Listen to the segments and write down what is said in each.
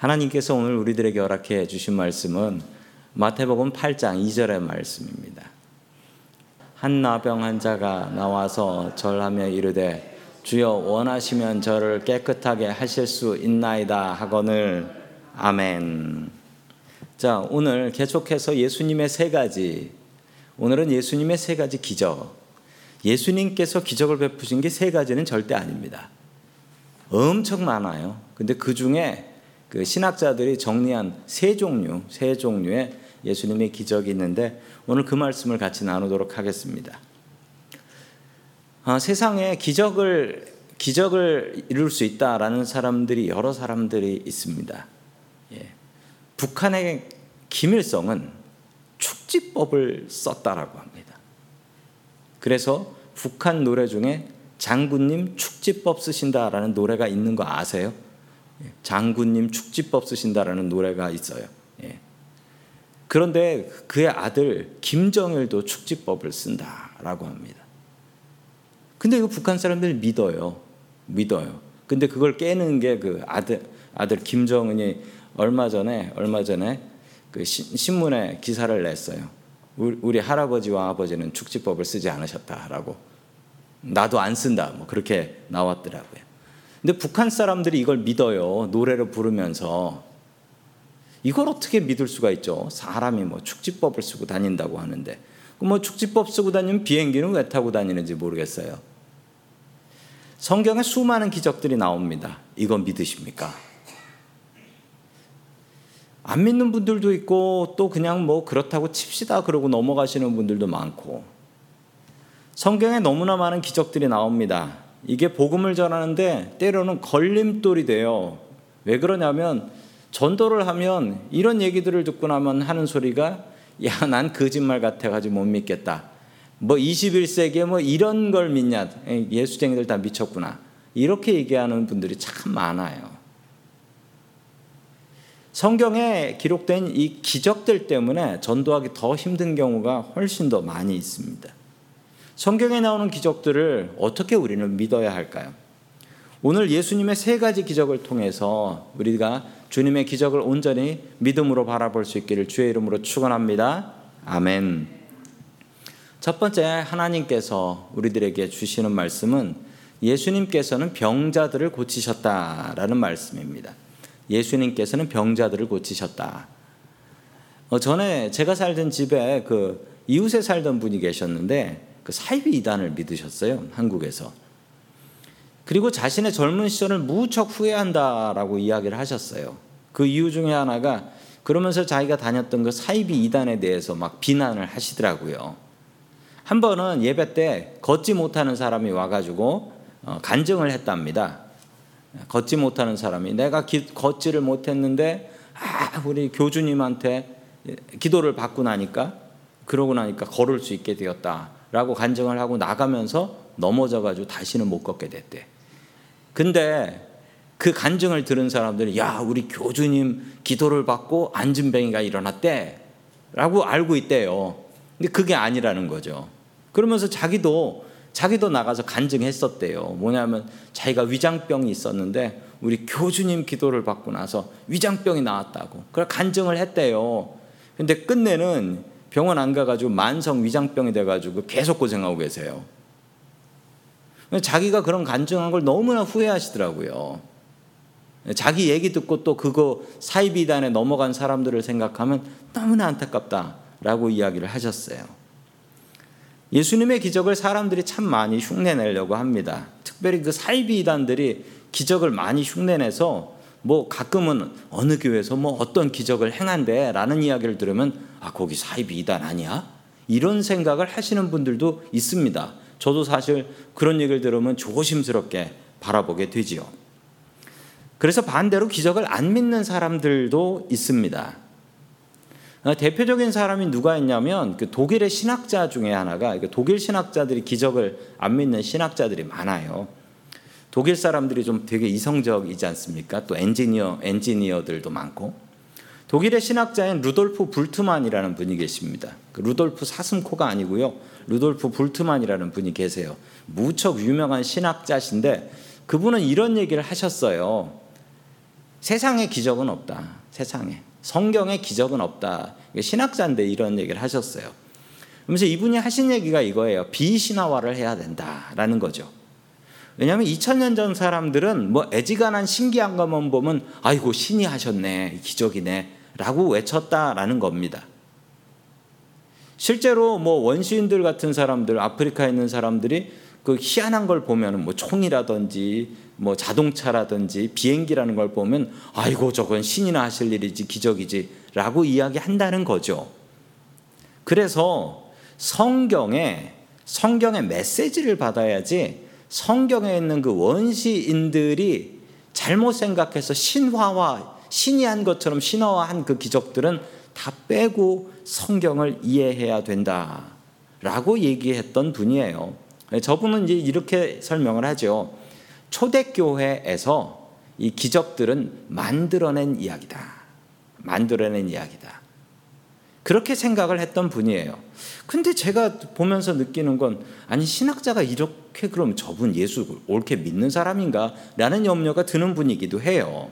하나님께서 오늘 우리들에게 허락해 주신 말씀은 마태복음 8장 2절의 말씀입니다. 한 나병 환자가 나와서 절하며 이르되 주여 원하시면 저를 깨끗하게 하실 수 있나이다 하거늘 아멘. 자, 오늘 계속해서 예수님의 세 가지 오늘은 예수님의 세 가지 기적. 예수님께서 기적을 베푸신 게 세 가지는 절대 아닙니다. 엄청 많아요. 근데 그 중에 그 신학자들이 정리한 세 종류, 세 종류의 예수님의 기적이 있는데 오늘 그 말씀을 같이 나누도록 하겠습니다. 아, 세상에 기적을 기적을 이룰 수 있다라는 사람들이 여러 사람들이 있습니다. 예. 북한의 김일성은 축지법을 썼다라고 합니다. 그래서 북한 노래 중에 장군님 축지법 쓰신다라는 노래가 있는 거 아세요? 예. 장군님 축지법 쓰신다라는 노래가 있어요. 예. 그런데 그의 아들 김정일도 축지법을 쓴다라고 합니다. 근데 이거 북한 사람들이 믿어요. 믿어요. 근데 그걸 깨는 게 그 아들 아들 김정은이 얼마 전에 얼마 전에 그 신문에 기사를 냈어요. 우리 할아버지와 아버지는 축지법을 쓰지 않으셨다라고. 나도 안 쓴다. 뭐 그렇게 나왔더라고요. 근데 북한 사람들이 이걸 믿어요. 노래를 부르면서. 이걸 어떻게 믿을 수가 있죠? 사람이 뭐 축지법을 쓰고 다닌다고 하는데. 뭐 축지법 쓰고 다니면 비행기는 왜 타고 다니는지 모르겠어요. 성경에 수많은 기적들이 나옵니다. 이건 믿으십니까? 안 믿는 분들도 있고 또 그냥 뭐 그렇다고 칩시다 그러고 넘어가시는 분들도 많고 성경에 너무나 많은 기적들이 나옵니다. 이게 복음을 전하는데 때로는 걸림돌이 돼요. 왜 그러냐면 전도를 하면 이런 얘기들을 듣고 나면 하는 소리가 야, 난 거짓말 같아가지고 못 믿겠다. 뭐 21세기에 뭐 이런 걸 믿냐. 예수쟁이들 다 미쳤구나. 이렇게 얘기하는 분들이 참 많아요. 성경에 기록된 이 기적들 때문에 전도하기 더 힘든 경우가 훨씬 더 많이 있습니다. 성경에 나오는 기적들을 어떻게 우리는 믿어야 할까요? 오늘 예수님의 세 가지 기적을 통해서 우리가 주님의 기적을 온전히 믿음으로 바라볼 수 있기를 주의 이름으로 축원합니다. 아멘. 첫 번째 하나님께서 우리들에게 주시는 말씀은 예수님께서는 병자들을 고치셨다라는 말씀입니다. 예수님께서는 병자들을 고치셨다. 어, 전에 제가 살던 집에 그 이웃에 살던 분이 계셨는데 그 사이비 이단을 믿으셨어요 한국에서. 그리고 자신의 젊은 시절을 무척 후회한다라고 이야기를 하셨어요. 그 이유 중에 하나가 그러면서 자기가 다녔던 그 사이비 이단에 대해서 막 비난을 하시더라고요. 한 번은 예배 때 걷지 못하는 사람이 와가지고 어, 간증을 했답니다. 걷지 못하는 사람이 내가 기, 걷지를 못했는데 아, 우리 교주님한테 기도를 받고 나니까 그러고 나니까 걸을 수 있게 되었다 라고 간증을 하고 나가면서 넘어져 가지고 다시는 못 걷게 됐대. 근데 그 간증을 들은 사람들이 야 우리 교주님 기도를 받고 안진뱅이가 일어났대 라고 알고 있대요. 근데 그게 아니라는 거죠. 그러면서 자기도 자기도 나가서 간증했었대요. 뭐냐면 자기가 위장병이 있었는데 우리 교주님 기도를 받고 나서 위장병이 나왔다고. 그걸 간증을 했대요. 근데 끝내는 병원 안 가가지고 만성 위장병이 돼가지고 계속 고생하고 계세요. 자기가 그런 간증한 걸 너무나 후회하시더라고요. 자기 얘기 듣고 또 그거 사이비단에 넘어간 사람들을 생각하면 너무나 안타깝다라고 이야기를 하셨어요. 예수님의 기적을 사람들이 참 많이 흉내내려고 합니다. 특별히 그 사이비단들이 기적을 많이 흉내내서 뭐 가끔은 어느 교회에서 뭐 어떤 기적을 행한대라는 이야기를 들으면 아 거기 사이비단 아니야? 이런 생각을 하시는 분들도 있습니다. 저도 사실 그런 얘기를 들으면 조심스럽게 바라보게 되지요. 그래서 반대로 기적을 안 믿는 사람들도 있습니다. 어, 대표적인 사람이 누가 있냐면 그 독일의 신학자 중에 하나가 독일 신학자들이 기적을 안 믿는 신학자들이 많아요. 독일 사람들이 좀 되게 이성적이지 않습니까? 또 엔지니어 엔지니어들도 많고 독일의 신학자인 루돌프 불트만이라는 분이 계십니다. 그 루돌프 사슴코가 아니고요. 루돌프 불트만이라는 분이 계세요. 무척 유명한 신학자신데 그분은 이런 얘기를 하셨어요. 세상에 기적은 없다. 세상에. 성경에 기적은 없다. 신학자인데 이런 얘기를 하셨어요. 그러면서 이분이 하신 얘기가 이거예요. 비신화화를 해야 된다라는 거죠. 왜냐하면 2000년 전 사람들은 뭐 애지간한 신기한 것만 보면 아이고 신이 하셨네 기적이네 라고 외쳤다라는 겁니다. 실제로 뭐 원시인들 같은 사람들 아프리카에 있는 사람들이 그 희한한 걸 보면 뭐 총이라든지 뭐 자동차라든지 비행기라는 걸 보면 아이고 저건 신이나 하실 일이지 기적이지라고 이야기한다는 거죠. 그래서 성경에 성경의 메시지를 받아야지 성경에 있는 그 원시인들이 잘못 생각해서 신화와 신이 한 것처럼 신화화한 그 기적들은 다 빼고 성경을 이해해야 된다라고 얘기했던 분이에요. 저분은 이제 이렇게 설명을 하죠. 초대교회에서 이 기적들은 만들어낸 이야기다. 만들어낸 이야기다. 그렇게 생각을 했던 분이에요. 근데 제가 보면서 느끼는 건 아니 신학자가 이렇게 그럼 저분 예수 옳게 믿는 사람인가? 라는 염려가 드는 분이기도 해요.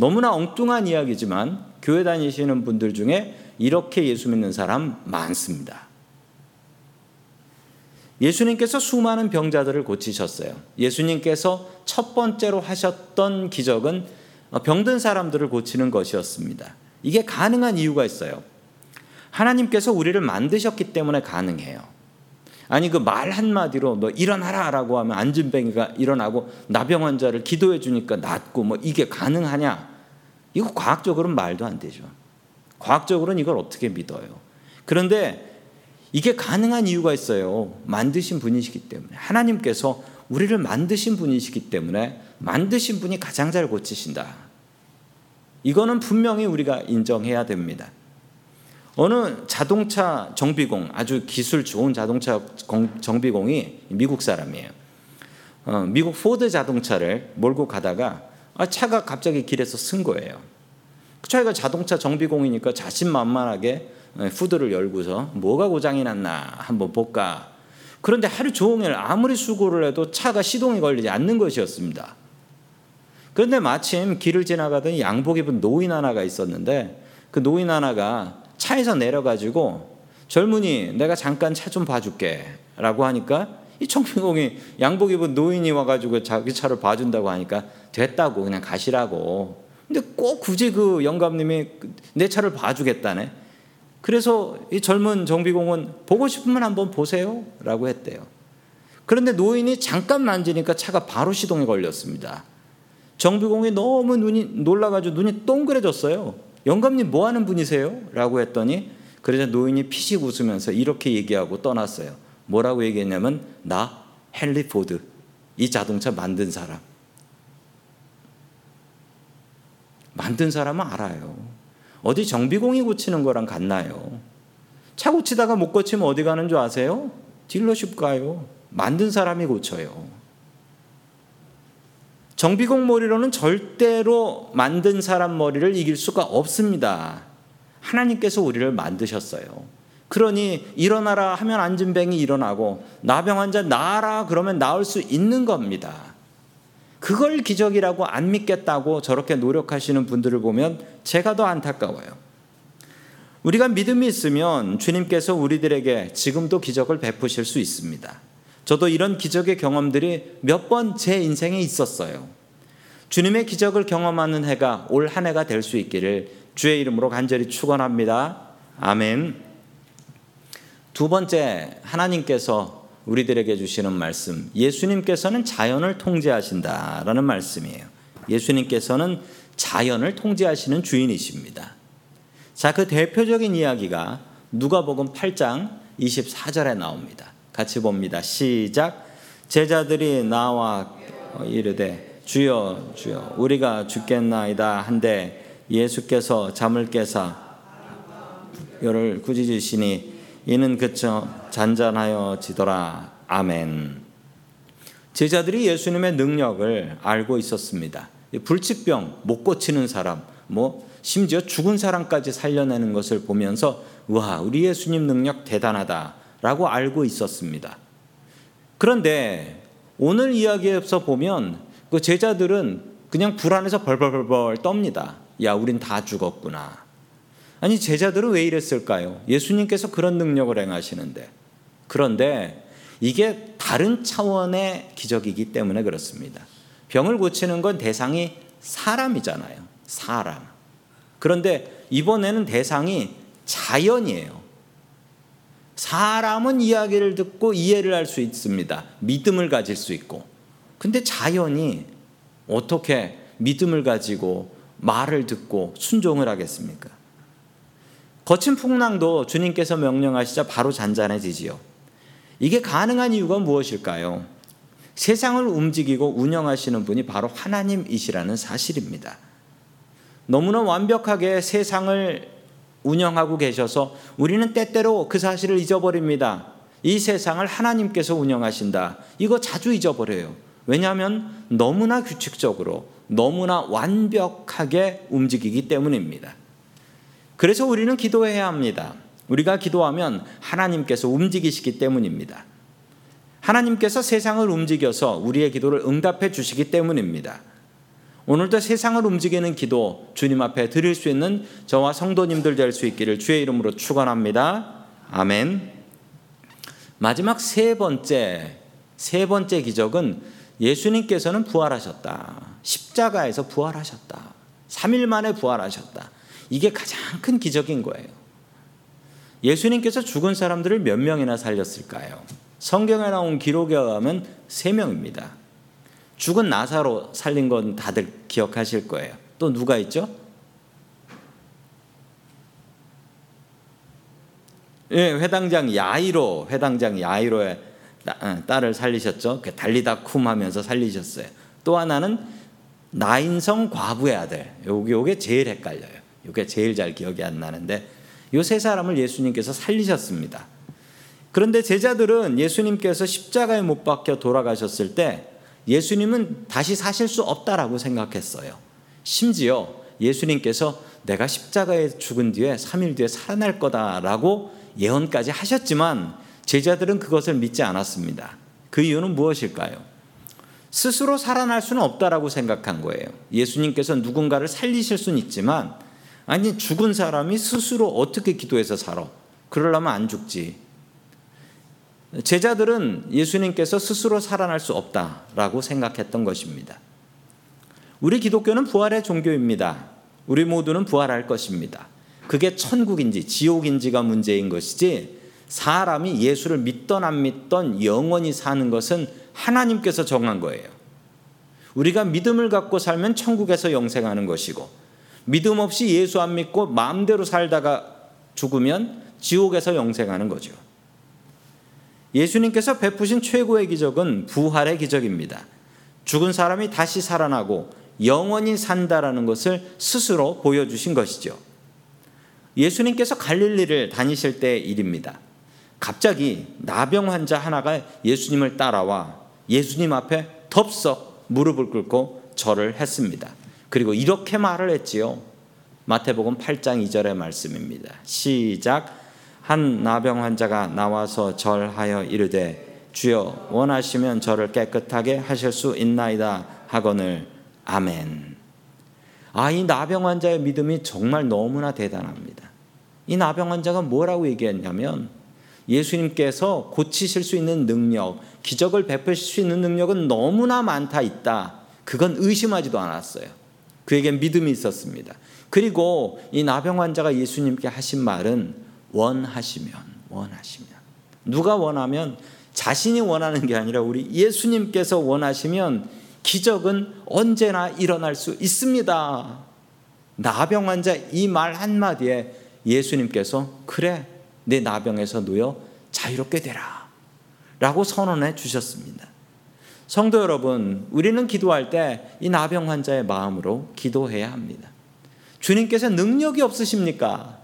너무나 엉뚱한 이야기지만 교회 다니시는 분들 중에 이렇게 예수 믿는 사람 많습니다. 예수님께서 수많은 병자들을 고치셨어요. 예수님께서 첫 번째로 하셨던 기적은 병든 사람들을 고치는 것이었습니다. 이게 가능한 이유가 있어요. 하나님께서 우리를 만드셨기 때문에 가능해요. 아니 그 말 한마디로 너 일어나라라고 하면 안진뱅이가 일어나고 나병 환자를 기도해 주니까 낫고 뭐 이게 가능하냐? 이거 과학적으로는 말도 안 되죠. 과학적으로는 이걸 어떻게 믿어요? 그런데 이게 가능한 이유가 있어요. 만드신 분이시기 때문에. 하나님께서 우리를 만드신 분이시기 때문에 만드신 분이 가장 잘 고치신다. 이거는 분명히 우리가 인정해야 됩니다. 어느 자동차 정비공, 아주 기술 좋은 자동차 정비공이 미국 사람이에요. 어, 미국 포드 자동차를 몰고 가다가 아, 차가 갑자기 길에서 선 거예요. 그 차가 자동차 정비공이니까 자신만만하게 후드를 열고서 뭐가 고장이 났나 한번 볼까. 그런데 하루 종일 아무리 수고를 해도 차가 시동이 걸리지 않는 것이었습니다. 그런데 마침 길을 지나가던 양복 입은 노인 하나가 있었는데 그 노인 하나가 차에서 내려가지고 젊은이 내가 잠깐 차 좀 봐줄게 라고 하니까 이 청평공이 양복 입은 노인이 와가지고 자기 차를 봐준다고 하니까 됐다고 그냥 가시라고 근데 꼭 굳이 그 영감님이 내 차를 봐주겠다네 그래서 이 젊은 정비공은 보고 싶으면 한번 보세요. 라고 했대요. 그런데 노인이 잠깐 만지니까 차가 바로 시동에 걸렸습니다. 정비공이 너무 눈이 놀라가지고 눈이 동그래졌어요. 영감님 뭐 하는 분이세요? 라고 했더니 그래서 노인이 피식 웃으면서 이렇게 얘기하고 떠났어요. 뭐라고 얘기했냐면 나 헨리 포드 이 자동차 만든 사람. 만든 사람은 알아요. 어디 정비공이 고치는 거랑 같나요? 차 고치다가 못 고치면 어디 가는 줄 아세요? dealership 가요. 만든 사람이 고쳐요. 정비공 머리로는 절대로 만든 사람 머리를 이길 수가 없습니다. 하나님께서 우리를 만드셨어요. 그러니 일어나라 하면 안진뱅이 일어나고 나병 환자 나라 그러면 나을 수 있는 겁니다. 그걸 기적이라고 안 믿겠다고 저렇게 노력하시는 분들을 보면 제가 더 안타까워요. 우리가 믿음이 있으면 주님께서 우리들에게 지금도 기적을 베푸실 수 있습니다. 저도 이런 기적의 경험들이 몇 번 제 인생에 있었어요. 주님의 기적을 경험하는 해가 올 한 해가 될 수 있기를 주의 이름으로 간절히 축원합니다. 아멘. 두 번째 하나님께서 우리들에게 주시는 말씀. 예수님께서는 자연을 통제하신다라는 말씀이에요. 예수님께서는 자연을 통제하시는 주인이십니다. 자, 그 대표적인 이야기가 누가복음 8장 24절에 나옵니다. 같이 봅니다. 시작. 제자들이 나와 이르되 주여 주여 우리가 죽겠나이다 한데 예수께서 잠을 깨사 열을 꾸짖으시니 이는 그저 잔잔하여 지더라. 아멘. 제자들이 예수님의 능력을 알고 있었습니다. 불치병 못 고치는 사람, 뭐 심지어 죽은 사람까지 살려내는 것을 보면서 와, 우리 예수님 능력 대단하다라고 알고 있었습니다. 그런데 오늘 이야기에서 보면 그 제자들은 그냥 불안해서 벌벌벌벌 떱니다. 야, 우린 다 죽었구나. 아니, 제자들은 왜 이랬을까요? 예수님께서 그런 능력을 행하시는데. 그런데 이게 다른 차원의 기적이기 때문에 그렇습니다. 병을 고치는 건 대상이 사람이잖아요. 사람. 그런데 이번에는 대상이 자연이에요. 사람은 이야기를 듣고 이해를 할 수 있습니다. 믿음을 가질 수 있고. 근데 자연이 어떻게 믿음을 가지고 말을 듣고 순종을 하겠습니까? 거친 풍랑도 주님께서 명령하시자 바로 잔잔해지지요. 이게 가능한 이유가 무엇일까요? 세상을 움직이고 운영하시는 분이 바로 하나님이시라는 사실입니다. 너무나 완벽하게 세상을 운영하고 계셔서 우리는 때때로 그 사실을 잊어버립니다. 이 세상을 하나님께서 운영하신다. 이거 자주 잊어버려요. 왜냐하면 너무나 규칙적으로, 너무나 완벽하게 움직이기 때문입니다. 그래서 우리는 기도해야 합니다. 우리가 기도하면 하나님께서 움직이시기 때문입니다. 하나님께서 세상을 움직여서 우리의 기도를 응답해 주시기 때문입니다. 오늘도 세상을 움직이는 기도 주님 앞에 드릴 수 있는 저와 성도님들 될 수 있기를 주의 이름으로 축원합니다. 아멘. 마지막 세 번째 세 번째 기적은 예수님께서는 부활하셨다. 십자가에서 부활하셨다. 3일 만에 부활하셨다. 이게 가장 큰 기적인 거예요. 예수님께서 죽은 사람들을 몇 명이나 살렸을까요? 성경에 나온 기록에 의하면 세 명입니다. 죽은 나사로 살린 건 다들 기억하실 거예요. 또 누가 있죠? 예, 회당장 야이로, 회당장 야이로의 어, 딸을 살리셨죠. 그 달리다 쿰 하면서 살리셨어요. 또 하나는 나인성 과부의 아들. 요게 요게 제일 헷갈려요. 요게 제일 잘 기억이 안 나는데 요세 사람을 예수님께서 살리셨습니다. 그런데 제자들은 예수님께서 십자가에 못 박혀 돌아가셨을 때 예수님은 다시 사실 수 없다라고 생각했어요. 심지어 예수님께서 내가 십자가에 죽은 뒤에 3일 뒤에 살아날 거다라고 예언까지 하셨지만 제자들은 그것을 믿지 않았습니다. 그 이유는 무엇일까요? 스스로 살아날 수는 없다라고 생각한 거예요. 예수님께서 누군가를 살리실 수는 있지만 아니 죽은 사람이 스스로 어떻게 기도해서 살아? 그러려면 안 죽지. 제자들은 예수님께서 스스로 살아날 수 없다라고 생각했던 것입니다. 우리 기독교는 부활의 종교입니다. 우리 모두는 부활할 것입니다. 그게 천국인지 지옥인지가 문제인 것이지 사람이 예수를 믿던 안 믿던 영원히 사는 것은 하나님께서 정한 거예요. 우리가 믿음을 갖고 살면 천국에서 영생하는 것이고 믿음 없이 예수 안 믿고 마음대로 살다가 죽으면 지옥에서 영생하는 거죠. 예수님께서 베푸신 최고의 기적은 부활의 기적입니다. 죽은 사람이 다시 살아나고 영원히 산다라는 것을 스스로 보여주신 것이죠. 예수님께서 갈릴리를 다니실 때의 일입니다. 갑자기 나병 환자 하나가 예수님을 따라와 예수님 앞에 덥석 무릎을 꿇고 절을 했습니다. 그리고 이렇게 말을 했지요. 마태복음 8장 2절의 말씀입니다. 시작 한 나병 환자가 나와서 절하여 이르되 주여 원하시면 저를 깨끗하게 하실 수 있나이다 하거늘 아멘. 아, 이 나병 환자의 믿음이 정말 너무나 대단합니다. 이 나병 환자가 뭐라고 얘기했냐면 예수님께서 고치실 수 있는 능력, 기적을 베푸실 수 있는 능력은 너무나 많다 있다. 그건 의심하지도 않았어요. 그에게 믿음이 있었습니다. 그리고 이 나병 환자가 예수님께 하신 말은 원하시면 원하시면 누가 원하면 자신이 원하는 게 아니라 우리 예수님께서 원하시면 기적은 언제나 일어날 수 있습니다. 나병 환자 이 말 한마디에 예수님께서 그래 내 나병에서 놓여 자유롭게 되라 라고 선언해 주셨습니다. 성도 여러분, 우리는 기도할 때 이 나병 환자의 마음으로 기도해야 합니다. 주님께서 능력이 없으십니까?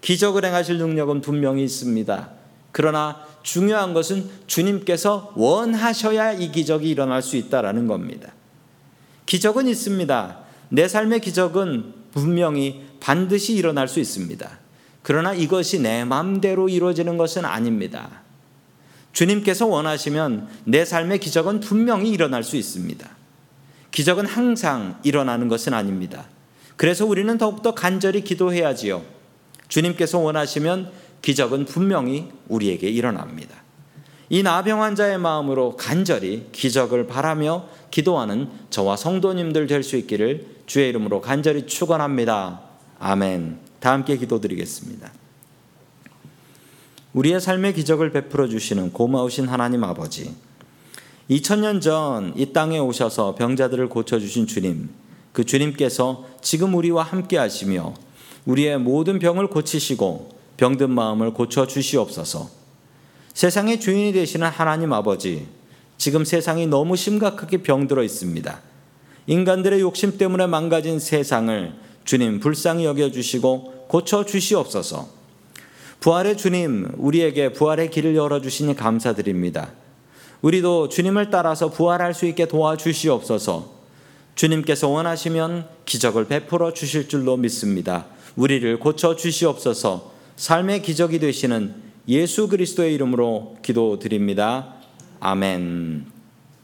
기적을 행하실 능력은 분명히 있습니다. 그러나 중요한 것은 주님께서 원하셔야 이 기적이 일어날 수 있다라는 겁니다. 기적은 있습니다. 내 삶의 기적은 분명히 반드시 일어날 수 있습니다. 그러나 이것이 내 마음대로 이루어지는 것은 아닙니다. 주님께서 원하시면 내 삶의 기적은 분명히 일어날 수 있습니다. 기적은 항상 일어나는 것은 아닙니다. 그래서 우리는 더욱더 간절히 기도해야지요. 주님께서 원하시면 기적은 분명히 우리에게 일어납니다. 이 나병 환자의 마음으로 간절히 기적을 바라며 기도하는 저와 성도님들 될 수 있기를 주의 이름으로 간절히 축원합니다. 아멘. 다 함께 기도드리겠습니다. 우리의 삶의 기적을 베풀어 주시는 고마우신 하나님 아버지. 2000년 전 이 땅에 오셔서 병자들을 고쳐 주신 주님. 그 주님께서 지금 우리와 함께 하시며 우리의 모든 병을 고치시고 병든 마음을 고쳐 주시옵소서. 세상의 주인이 되시는 하나님 아버지. 지금 세상이 너무 심각하게 병들어 있습니다. 인간들의 욕심 때문에 망가진 세상을 주님 불쌍히 여겨 주시고 고쳐 주시옵소서. 부활의 주님, 우리에게 부활의 길을 열어 주시니 감사드립니다. 우리도 주님을 따라서 부활할 수 있게 도와주시옵소서. 주님께서 원하시면 기적을 베풀어 주실 줄로 믿습니다. 우리를 고쳐 주시옵소서. 삶의 기적이 되시는 예수 그리스도의 이름으로 기도드립니다. 아멘.